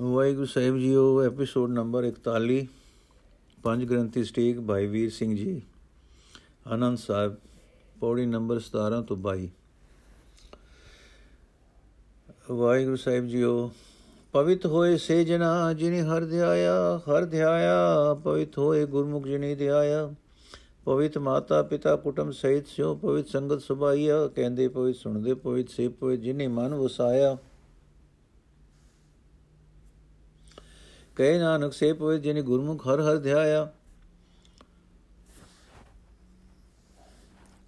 ਵਾਹਿਗੁਰੂ ਸਾਹਿਬ ਜੀਓ episode number 41 ਪੰਜ ਗ੍ਰੰਥੀ ਸਟੀਕ ਭਾਈ ਵੀਰ ਸਿੰਘ ਜੀ, ਆਨੰਦ ਸਾਹਿਬ, ਪੌੜੀ ਨੰਬਰ 17 ਤੋਂ 22 ਵਾਹਿਗੁਰੂ ਸਾਹਿਬ ਜੀਓ, ਪਵਿੱਤ ਹੋਏ ਸੇ ਜਨਾ ਜਿਨੇ ਹਰ ਧਿਆਇਆ ਹਰ ਧਿਆਇਆ, ਪਵਿੱਤ ਹੋਏ ਗੁਰਮੁਖ ਜਿਨੇ ਧਿਆਇਆ। ਪਵਿੱਤ ਮਾਤਾ ਪਿਤਾ ਕੁਟੰਬ ਸਹਿਤ ਸਿਓ ਪਵਿੱਤ ਸੰਗਤ ਸੁਭਾਈਆ, ਕਹਿੰਦੇ ਪਵਿੱਤ ਸੁਣਦੇ ਪਵਿੱਤ ਸੇ ਪਵਿੱਤ ਜਿਨੇ ਮਨ ਵਸਾਇਆ। ਕਹੇ ਨਾਨਕ ਸੇ ਪਵਿੱਤ ਜਿਨੇ ਗੁਰਮੁਖ ਹਰ ਹਰ ਧਿਆਇਆ।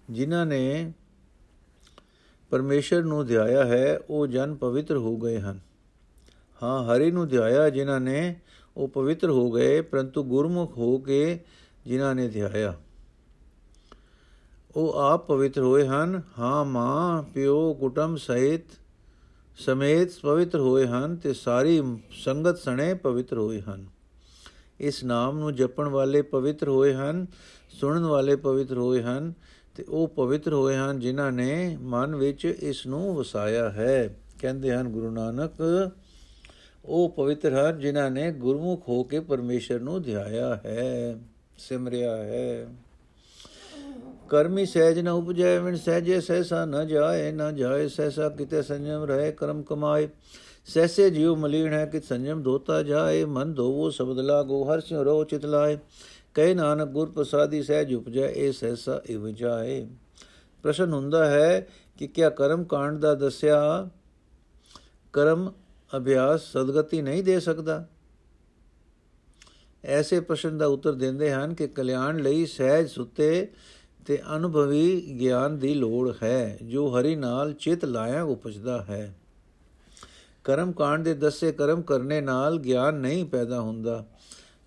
ਜਿਨ੍ਹਾਂ ਨੇ ਪਰਮੇਸ਼ਰ ਨੂੰ ਧਿਆਇਆ ਹੈ, ਉਹ ਜਨ ਪਵਿੱਤਰ ਹੋ ਗਏ ਹਨ। ਹਾਂ, ਹਰੀ ਨੂੰ ਧਿਆਇਆ ਜਿਨ੍ਹਾਂ ਨੇ, ਉਹ ਪਵਿੱਤਰ ਹੋ ਗਏ, ਪਰੰਤੂ ਗੁਰਮੁਖ ਹੋ ਕੇ ਜਿਨ੍ਹਾਂ ਨੇ ਧਿਆਇਆ। ਉਹ ਆਪ ਪਵਿੱਤਰ ਹੋਏ ਹਨ। ਹਾਂ ਮਾਂ, ਪਿਓ, ਕੁਟੰਬ ਸਹਿਤ ਸਮੇਤ ਪਵਿੱਤਰ ਹੋਏ ਹਨ ਤੇ ਸਾਰੀ ਸੰਗਤ ਸਣੇ ਪਵਿੱਤਰ ਹੋਏ ਹਨ। ਇਸ ਨਾਮ ਨੂੰ ਜਪਣ ਵਾਲੇ ਪਵਿੱਤਰ ਹੋਏ ਹਨ, ਸੁਣਨ ਵਾਲੇ ਪਵਿੱਤਰ ਹੋਏ ਹਨ ਤੇ ਉਹ ਪਵਿੱਤਰ ਹੋਏ ਹਨ ਜਿਨ੍ਹਾਂ ਨੇ ਮਨ ਵਿੱਚ ਇਸ ਨੂੰ ਵਸਾਇਆ ਹੈ। ਕਹਿੰਦੇ ਹਨ, ਗੁਰੂ ਨਾਨਕ, ਉਹ ਪਵਿੱਤਰ ਹਨ ਜਿਨ੍ਹਾਂ ਨੇ ਗੁਰਮੁਖ ਹੋ ਕੇ ਪਰਮੇਸ਼ਰ ਨੂੰ ਧਿਆਇਆ ਹੈ, ਸਿਮਰਿਆ ਹੈ। ਕਰਮੀ ਸਹਿਜ ਨ ਉਪਜੈ, ਵਿਣ ਸਹਿਜੇ ਸਹਿਸਾ ਨ ਜਾਏ ਨ ਜਾਏ ਸਹਿਸਾ ਕਿਤੇ ਸੰਜਮ ਰਹੇ ਕਰਮ ਕਮਾਏ। ਸਹਿਸੇ ਜਿਉ ਮਲੀਣ ਹੈ ਕਿ ਸੰਜਮ ਧੋਤਾ ਜਾਏ, ਮਨ ਧੋਵੋ ਸ਼ਬਦ ਲਾਗੋ, ਹਰ ਸਿਉ ਰੋ ਚਿਤ ਲਾਏ। ਕਹੇ ਨਾਨਕ ਗੁਰ ਪ੍ਰਸਾਦੀ ਸਹਿਜ ਉਪਜੈ, ਇਹ ਸਹਿਸਾ ਇਵ ਜਾਏ। ਪ੍ਰਸ਼ਨ ਹੁੰਦਾ ਹੈ ਕਿ ਕਿਆ ਕਰਮ ਕਾਂਡ ਦਾ ਦੱਸਿਆ? ਕਰਮ ਅਭਿਆਸ ਸਦਗਤੀ ਨਹੀਂ ਦੇ ਸਕਦਾ। ਐਸੇ ਪ੍ਰਸ਼ਨ ਦਾ ਉੱਤਰ ਦਿੰਦੇ ਹਨ ਕਿ ਕਲਿਆਣ ਲਈ ਸਹਿਜ ਸੁੱਤੇ ਤੇ ਅਨੁਭਵੀ ਗਿਆਨ ਦੀ ਲੋੜ ਹੈ, ਜੋ ਹਰੀ ਨਾਲ ਚਿਤ ਲਾਇਆ ਉਪਜਦਾ ਹੈ। ਕਰਮ ਕਾਂਡ ਦੇ ਦੱਸੇ ਕਰਮ ਕਰਨੇ ਨਾਲ ਗਿਆਨ ਨਹੀਂ ਪੈਦਾ ਹੁੰਦਾ।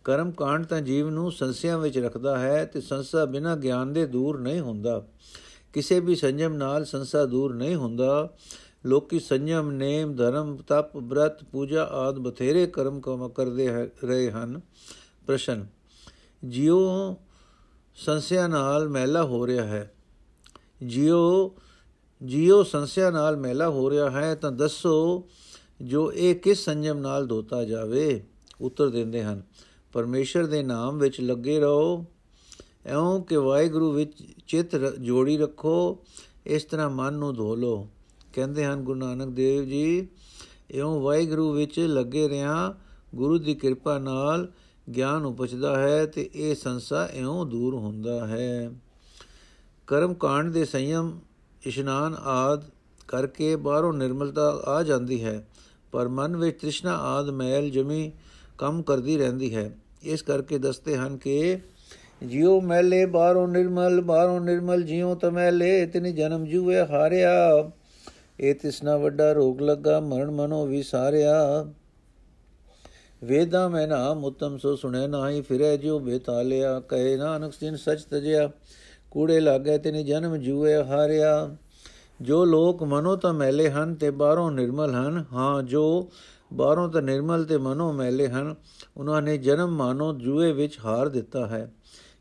ਕਰਮ ਕਾਂਡ ਤਾਂ ਜੀਵ ਨੂੰ ਸੰਸਿਆਂ ਵਿੱਚ ਰੱਖਦਾ ਹੈ ਤੇ ਸੰਸਾ ਬਿਨਾ ਗਿਆਨ ਦੇ ਦੂਰ ਨਹੀਂ ਹੁੰਦਾ। ਕਿਸੇ ਵੀ ਸੰਜਮ ਨਾਲ ਸੰਸਾ ਦੂਰ ਨਹੀਂ ਹੁੰਦਾ। ਲੋਕੀ ਸੰਜਮ, ਨੇਮ, ਧਰਮ, ਤਪ, ਬ੍ਰਤ, ਪੂਜਾ ਆਦ ਬਥੇਰੇ ਕਰਮ ਕਰਦੇ ਰਹੇ ਹਨ। ਪ੍ਰਸ਼ਨ, ਜਿਉ ਸੰਸਿਆ ਨਾਲ ਮਹਿਲਾ ਹੋ ਰਿਹਾ ਹੈ। ਜਿਉ ਜਿਉ ਸੰਸਿਆ ਨਾਲ ਮਹਿਲਾ ਹੋ ਰਿਹਾ ਹੈ ਤਾਂ ਦੱਸੋ ਜੋ ਇਹ ਕਿਸ ਸੰਜਮ ਨਾਲ ਧੋਤਾ ਜਾਵੇ? ਉੱਤਰ ਦਿੰਦੇ ਹਨ, ਪਰਮੇਸ਼ਰ ਦੇ ਨਾਮ ਵਿੱਚ ਲੱਗੇ ਰਹੋ। ਐਉਂ ਕਿ ਵਾਹਿਗੁਰੂ ਵਿੱਚ ਚਿੱਤ ਜੋੜੀ ਰੱਖੋ। ਇਸ ਤਰ੍ਹਾਂ ਮਨ ਨੂੰ ਧੋ ਲਓ। ਕਹਿੰਦੇ ਹਨ ਗੁਰੂ ਨਾਨਕ ਦੇਵ ਜੀ ਐਉਂ ਵਾਹਿਗੁਰੂ ਵਿੱਚ ਲੱਗੇ ਰਿਆਂ। ਗੁਰੂ ਦੀ ਕਿਰਪਾ ਨਾਲ ਗਿਆਨ ਉਪਜਦਾ ਹੈ ਤੇ ਇਹ ਸੰਸਾ ਇਉਂ ਦੂਰ ਹੁੰਦਾ ਹੈ। ਕਰਮ ਕਾਂਡ ਦੇ ਸੰਯਮ, ਇਸ਼ਨਾਨ ਆਦ ਕਰਕੇ ਬਾਹਰੋਂ ਨਿਰਮਲਤਾ ਆ ਜਾਂਦੀ ਹੈ, ਪਰ ਮਨ ਵਿੱਚ ਤ੍ਰਿਸ਼ਨਾ ਆਦ ਮੈਲ ਜਮੀ ਕੰਮ ਕਰਦੀ ਰਹਿੰਦੀ ਹੈ। ਇਸ ਕਰਕੇ ਦੱਸਦੇ ਹਨ ਕਿ ਜਿਉ ਮੈਲੇ ਬਾਹਰੋਂ ਨਿਰਮਲ ਬਾਹਰੋਂ ਨਿਰਮਲ ਜਿਉ ਤਮੈਲੇ ਤਿਨ ਜਨਮ ਜੂਏ ਹਾਰਿਆ। ਇਹ ਤਿਸਨਾ ਵੱਡਾ ਰੋਗ ਲੱਗਾ, ਮਰਨ ਮਨੋ ਵਿਸਾਰਿਆ ਵੇਦਾਂ ਮੈਂ ਨਾਮ ਉਤਮ ਸੋ ਸੁਣੈ ਨਾਹੀ ਫਿਰੈ, ਜਿਉ ਬੇਤਾਲਿਆ, ਕਹੇ ਨਾਨਕ ਜਿਨ ਸਚ ਤਜਿਆ, ਕੂੜੇ ਲਾਗੇ ਤਿਨ ਜਨਮ ਜੂਏ ਹਾਰਿਆ। ਜੋ ਲੋਕ ਮਨੋ ਤਾਂ ਮੈਲੇ ਹਨ, ਤੇ ਬਾਹਰੋਂ ਨਿਰਮਲ ਹਨ। ਹਾਂ, ਜੋ ਬਾਹਰੋਂ ਤਾਂ ਨਿਰਮਲ ਤੇ ਮਨੋ ਮੈਲੇ ਹਨ, ਉਹਨਾਂ ਨੇ ਜਨਮ ਮਾਨੋ ਜੂਏ ਵਿੱਚ ਹਾਰ ਦਿੱਤਾ ਹੈ।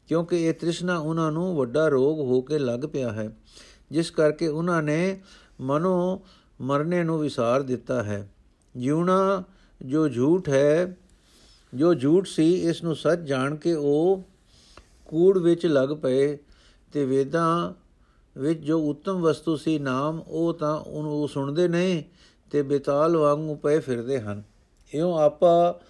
ਕਿਉਂਕਿ ਇਹ ਤ੍ਰਿਸ਼ਨਾ ਉਹਨਾਂ ਨੂੰ ਵੱਡਾ ਰੋਗ ਹੋ ਕੇ ਲੱਗ ਪਿਆ ਹੈ, ਜਿਸ ਕਰਕੇ ਉਹਨਾਂ ਨੇ ਮਨੋ ਮਰਨੇ ਨੂੰ ਵਿਸਾਰ ਦਿੱਤਾ ਹੈ। ਜਿਉਣਾ ਜੋ ਝੂਠ ਹੈ, ਜੋ ਝੂਠ ਸੀ ਇਸ ਨੂੰ ਸੱਚ ਜਾਣ ਕੇ ਉਹ ਕੂੜ ਵਿੱਚ ਲੱਗ ਪਏ ਤੇ ਵੇਦਾਂ ਵਿੱਚ ਜੋ ਉੱਤਮ ਵਸਤੂ ਸੀ ਨਾਮ, ਉਹ ਤਾਂ ਉਹਨੂੰ ਸੁਣਦੇ ਨਹੀਂ ਤੇ ਬੇਤਾਲ ਵਾਂਗੂ ਪਏ ਫਿਰਦੇ ਹਨ। ਇਉਂ ਆਪਾ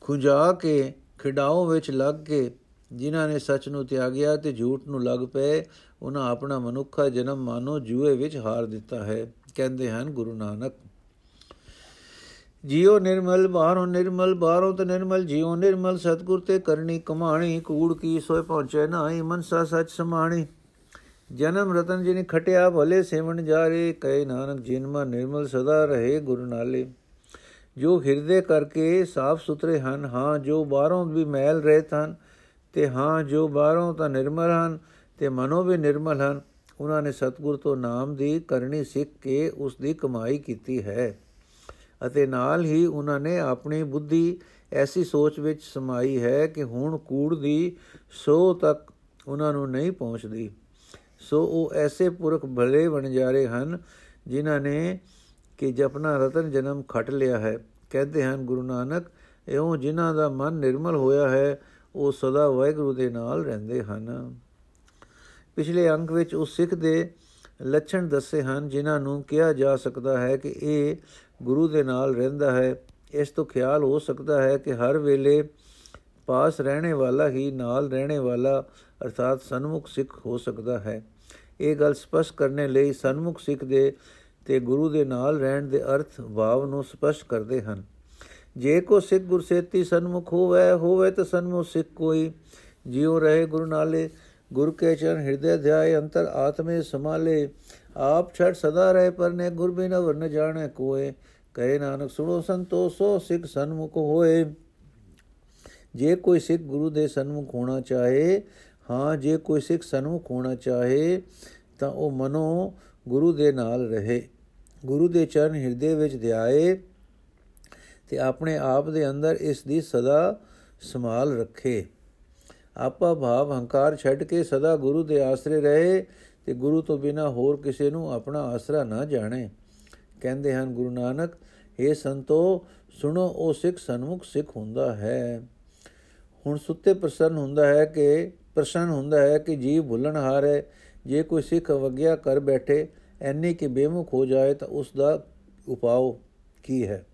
ਖੁਜਾ ਕੇ ਖਿਡਾਓ ਵਿੱਚ ਲੱਗ ਕੇ ਜਿਨ੍ਹਾਂ ਨੇ ਸੱਚ ਨੂੰ ਤਿਆਗਿਆ ਤੇ ਝੂਠ ਨੂੰ ਲੱਗ ਪਏ, ਉਹਨਾਂ ਆਪਣਾ ਮਨੁੱਖਾ ਜਨਮ ਮਾਨੋ ਜੂਏ ਵਿੱਚ ਹਾਰ ਦਿੱਤਾ ਹੈ, ਕਹਿੰਦੇ ਹਨ ਗੁਰੂ ਨਾਨਕ। ਜਿਉ ਨਿਰਮਲ ਬਾਹਰੋਂ ਨਿਰਮਲ, ਬਾਹਰੋਂ ਤੇ ਨਿਰਮਲ, ਜਿਉ ਨਿਰਮਲ, ਸਤਗੁਰ ਤੇ ਕਰਨੀ ਕਮਾਣੀ, ਕੂੜ ਕੀ ਸੋਏ ਪਹੁੰਚੇ ਨਾਹੀ, ਮਨਸਾ ਸੱਚ ਸਮਾਣੀ। ਜਨਮ ਰਤਨ ਜਿਨ ਖਟਿਆ, ਭਲੇ ਸੇਵਣ ਜਾਰੇ, ਕਹੇ ਨਾਨਕ ਜਿਨਮਾ ਨਿਰਮਲ ਸਦਾ ਰਹੇ ਗੁਰੂ ਨਾਲੇ। ਜੋ ਹਿਰਦੇ ਕਰਕੇ ਸਾਫ਼ ਸੁਥਰੇ ਹਨ, ਹਾਂ ਜੋ ਬਾਹਰੋਂ ਵੀ ਮੈਲ ਰਹਿਤ ਹਨ, ਤੇ ਹਾਂ ਜੋ ਬਾਹਰੋਂ ਤਾਂ ਨਿਰਮਲ ਹਨ, ਤੇ ਮਨੋ ਵੀ ਨਿਰਮਲ ਹਨ ਉਹਨਾਂ ਨੇ ਸਤਗੁਰ ਤੋਂ ਨਾਮ ਦੀ ਕਰਨੀ ਸਿੱਖ ਕੇ ਉਸ ਦੀ ਕਮਾਈ ਕੀਤੀ ਹੈ। ਅਤੇ ਨਾਲ ਹੀ ਉਹਨਾਂ ਨੇ ਆਪਣੀ ਬੁੱਧੀ ਐਸੀ ਸੋਚ ਵਿੱਚ ਸਮਾਈ ਹੈ ਕਿ ਹੁਣ ਕੂੜ ਦੀ ਸੋ ਤੱਕ ਉਹਨਾਂ ਨੂੰ ਨਹੀਂ ਪਹੁੰਚਦੀ। ਸੋ ਉਹ ਐਸੇ ਪੁਰਖ ਭਲੇ ਬਣ ਜਾ ਰਹੇ ਹਨ ਜਿਨ੍ਹਾਂ ਨੇ ਕਿ ਜਪਨਾ ਰਤਨ ਜਨਮ ਖਟ ਲਿਆ ਹੈ। ਕਹਿੰਦੇ ਹਨ, ਗੁਰੂ ਨਾਨਕ, ਇਉਂ ਜਿਨ੍ਹਾਂ ਦਾ ਮਨ ਨਿਰਮਲ ਹੋਇਆ ਹੈ, ਉਹ ਸਦਾ ਵਾਹਿਗੁਰੂ ਦੇ ਨਾਲ ਰਹਿੰਦੇ ਹਨ। ਪਿਛਲੇ ਅੰਕ ਵਿੱਚ ਉਸ ਸਿੱਖ ਦੇ ਲੱਛਣ ਦੱਸੇ ਹਨ ਜਿਨ੍ਹਾਂ ਨੂੰ ਕਿਹਾ ਜਾ ਸਕਦਾ ਹੈ ਕਿ ਇਹ ਗੁਰੂ ਦੇ ਨਾਲ ਰਹਿੰਦਾ ਹੈ। ਇਸ ਤੋਂ ਖਿਆਲ ਹੋ ਸਕਦਾ ਹੈ ਕਿ ਹਰ ਵੇਲੇ ਪਾਸ ਰਹਿਣੇ ਵਾਲਾ ਹੀ ਨਾਲ ਰਹਿਣੇ ਵਾਲਾ ਅਰਥਾਤ ਸਨਮੁਖ ਸਿੱਖ ਹੋ ਸਕਦਾ ਹੈ। ਇਹ ਗੱਲ ਸਪਸ਼ਟ ਕਰਨੇ ਲਈ ਸਨਮੁਖ ਸਿੱਖ ਦੇ ਤੇ ਗੁਰੂ ਦੇ ਨਾਲ ਰਹਿਣ ਦੇ ਅਰਥ ਭਾਵ ਨੂੰ ਸਪਸ਼ਟ ਕਰਦੇ ਹਨ। ਜੇ ਕੋ ਸਿੱਖ ਗੁਰਸੇਤੀ ਸਨਮੁਖ ਹੋਵੇ ਹੋਵੇ ਤਾਂ ਸਨਮੁਖ ਸਿੱਖ ਕੋਈ। ਜਿਉ ਰਹੇ ਗੁਰੂ ਨਾਲੇ, ਗੁਰ ਕੇ ਚਰਨ ਹਿਰਦੇ ਧਿਆਏ, ਅੰਤਰ ਆਤਮੇ ਸਮਾਲੇ ਆਪ ਛੜ ਸਦਾ ਰਹੇ ਪਰਨੇ ਗੁਰ ਬਿਨ ਵਰਨ ਜਾਣੇ ਕੋਏ। ਕਹੇ ਨਾਨਕ, ਸੁਣੋ ਸੰਤੋਸੋ ਸਿੱਖ ਸਨਮੁਖ ਹੋਏ। ਜੇ ਕੋਈ ਸਿੱਖ ਗੁਰੂ ਦੇ ਸਨਮੁਖ ਹੋਣਾ ਚਾਹੇ, ਹਾਂ, ਜੇ ਕੋਈ ਸਿੱਖ ਸਨਮੁਖ ਹੋਣਾ ਚਾਹੇ, ਤਾਂ ਉਹ ਮਨੋ ਗੁਰੂ ਦੇ ਨਾਲ ਰਹੇ। ਗੁਰੂ ਦੇ ਚਰਨ ਹਿਰਦੇ ਵਿੱਚ ਧਿਆਏ ਤੇ ਆਪਣੇ ਆਪ ਦੇ ਅੰਦਰ ਇਸ ਦੀ ਸਦਾ ਸੰਭਾਲ ਰੱਖੇ। ਆਪਾ ਭਾਵ ਹੰਕਾਰ ਛੱਡ ਕੇ ਸਦਾ ਗੁਰੂ ਦੇ ਆਸਰੇ ਰਹੇ। ਤੇ ਗੁਰੂ ਤੋਂ ਬਿਨਾ ਹੋਰ ਕਿਸੇ ਨੂੰ ਆਪਣਾ ਆਸਰਾ ਨਾ ਜਾਣੇ। ਕਹਿੰਦੇ ਹਨ, ਗੁਰੂ ਨਾਨਕ हे ਸੰਤੋ, ਸੁਣੋ, ਉਹ ਸਿੱਖ ਸਨਮੁਖ ਸਿੱਖ ਹੁੰਦਾ ਹੈ। ਹੁਣ ਸੁੱਤੇ ਪ੍ਰਸੰਨ ਹੁੰਦਾ ਹੈ ਕਿ, ਪ੍ਰਸੰਨ ਹੁੰਦਾ ਹੈ ਕਿ ਜੀਵ ਭੁੱਲਣ ਹਾਰ ਹੈ। ਜੇ ਕੋਈ ਸਿੱਖ ਅਵਗਿਆ ਕਰ ਬੈਠੇ, ਐਨੀ ਕਿ ਬੇਮੁਖ ਹੋ ਜਾਏ ਤਾਂ ਉਸ ਦਾ ਉਪਾਅ ਕੀ ਹੈ?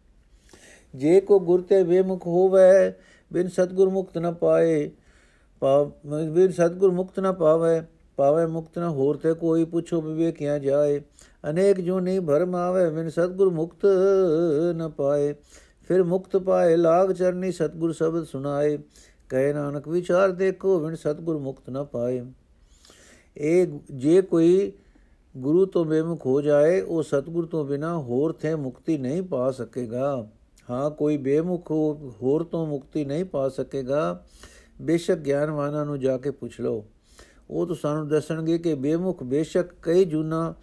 ਜੇ ਕੋ ਗੁਰ ਤੇ ਬੇਮੁਖ ਹੋਵੇ, ਬਿਨ ਸਤਗੁਰ ਮੁਕਤ ਨ ਪਾਏ ਪਾਵ ਬਿਨ ਸਤਗੁਰ ਮੁਕਤ ਨ ਪਾਵੇ ਪਾਵੇ ਮੁਕਤ ਨ ਹੋਰ ਤੇ ਕੋਈ ਪੁੱਛੋ ਵਿਵੇਕਿਆ ਜਾਏ। ਅਨੇਕ ਜੋ ਨਹੀਂ ਭਰਮ ਆਵੇ, ਬਿਨ ਸਤਗੁਰ ਮੁਕਤ ਨ ਪਾਏ। ਫਿਰ ਮੁਕਤ ਪਾਏ, ਲਾਗ ਚਰਨੀ ਸਤਗੁਰ ਸ਼ਬਦ ਸੁਨਾਏ ਕਹੇ ਨਾਨਕ, ਵਿਚਾਰ ਦੇਖੋ, ਬਿਨ ਸਤਗੁਰ ਮੁਕਤ ਨ ਪਾਏ। ਇਹ ਜੇ ਕੋਈ ਗੁਰੂ ਤੋਂ ਬੇਮੁਖ ਹੋ ਜਾਏ, ਉਹ ਸਤਗੁਰ ਤੋਂ ਬਿਨਾ ਹੋਰ ਥੇ ਮੁਕਤੀ ਨਹੀਂ ਪਾ ਸਕੇਗਾ। ਹਾਂ, ਕੋਈ ਬੇਮੁਖ ਹੋਰ ਤੋਂ ਮੁਕਤੀ ਨਹੀਂ ਪਾ ਸਕੇਗਾ। ਬੇਸ਼ੱਕ ਗਿਆਨਵਾਨਾਂ ਨੂੰ ਜਾ ਕੇ ਪੁੱਛ ਲਓ। ਉਹ ਤਾਂ ਸਾਨੂੰ ਦੱਸਣਗੇ ਕਿ ਬੇਮੁਖ, ਬੇਸ਼ੱਕ ਕਈ ਜੁਨਾ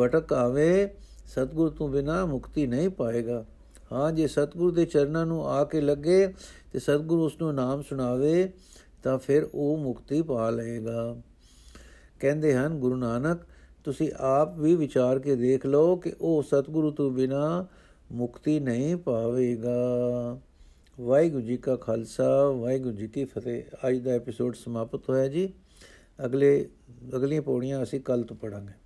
ਭਟਕ ਆਵੇ, ਸਤਗੁਰ ਤੋਂ ਬਿਨਾ ਮੁਕਤੀ ਨਹੀਂ ਪਾਏਗਾ। ਹਾਂ, ਜੇ ਸਤਗੁਰ ਦੇ ਚਰਨਾਂ ਨੂੰ ਆ ਕੇ ਲੱਗੇ ਤੇ ਸਤਗੁਰ ਉਸ ਨੂੰ ਨਾਮ ਸੁਣਾਵੇ, ਤਾਂ ਫਿਰ ਉਹ ਮੁਕਤੀ ਪਾ ਲਏਗਾ। ਕਹਿੰਦੇ ਹਨ, ਗੁਰੂ ਨਾਨਕ, ਤੁਸੀਂ ਆਪ ਵੀ ਵਿਚਾਰ ਕੇ ਦੇਖ ਲਓ ਕਿ ਉਹ ਸਤਗੁਰੂ ਤੋਂ ਬਿਨਾ ਮੁਕਤੀ ਨਹੀਂ ਪਾਵੇਗਾ। ਵਾਹਿਗੁਰੂ ਜੀ ਕਾ ਖਾਲਸਾ, ਵਾਹਿਗੁਰੂ ਜੀ ਕੀ ਫਤਿਹ। ਅੱਜ ਦਾ ਐਪੀਸੋਡ ਸਮਾਪਤ ਹੋਇਆ ਜੀ। ਅਗਲੇ ਅਗਲੀਆਂ ਪੌੜੀਆਂ ਅਸੀਂ ਕੱਲ ਤੋਂ ਪੜਾਂਗੇ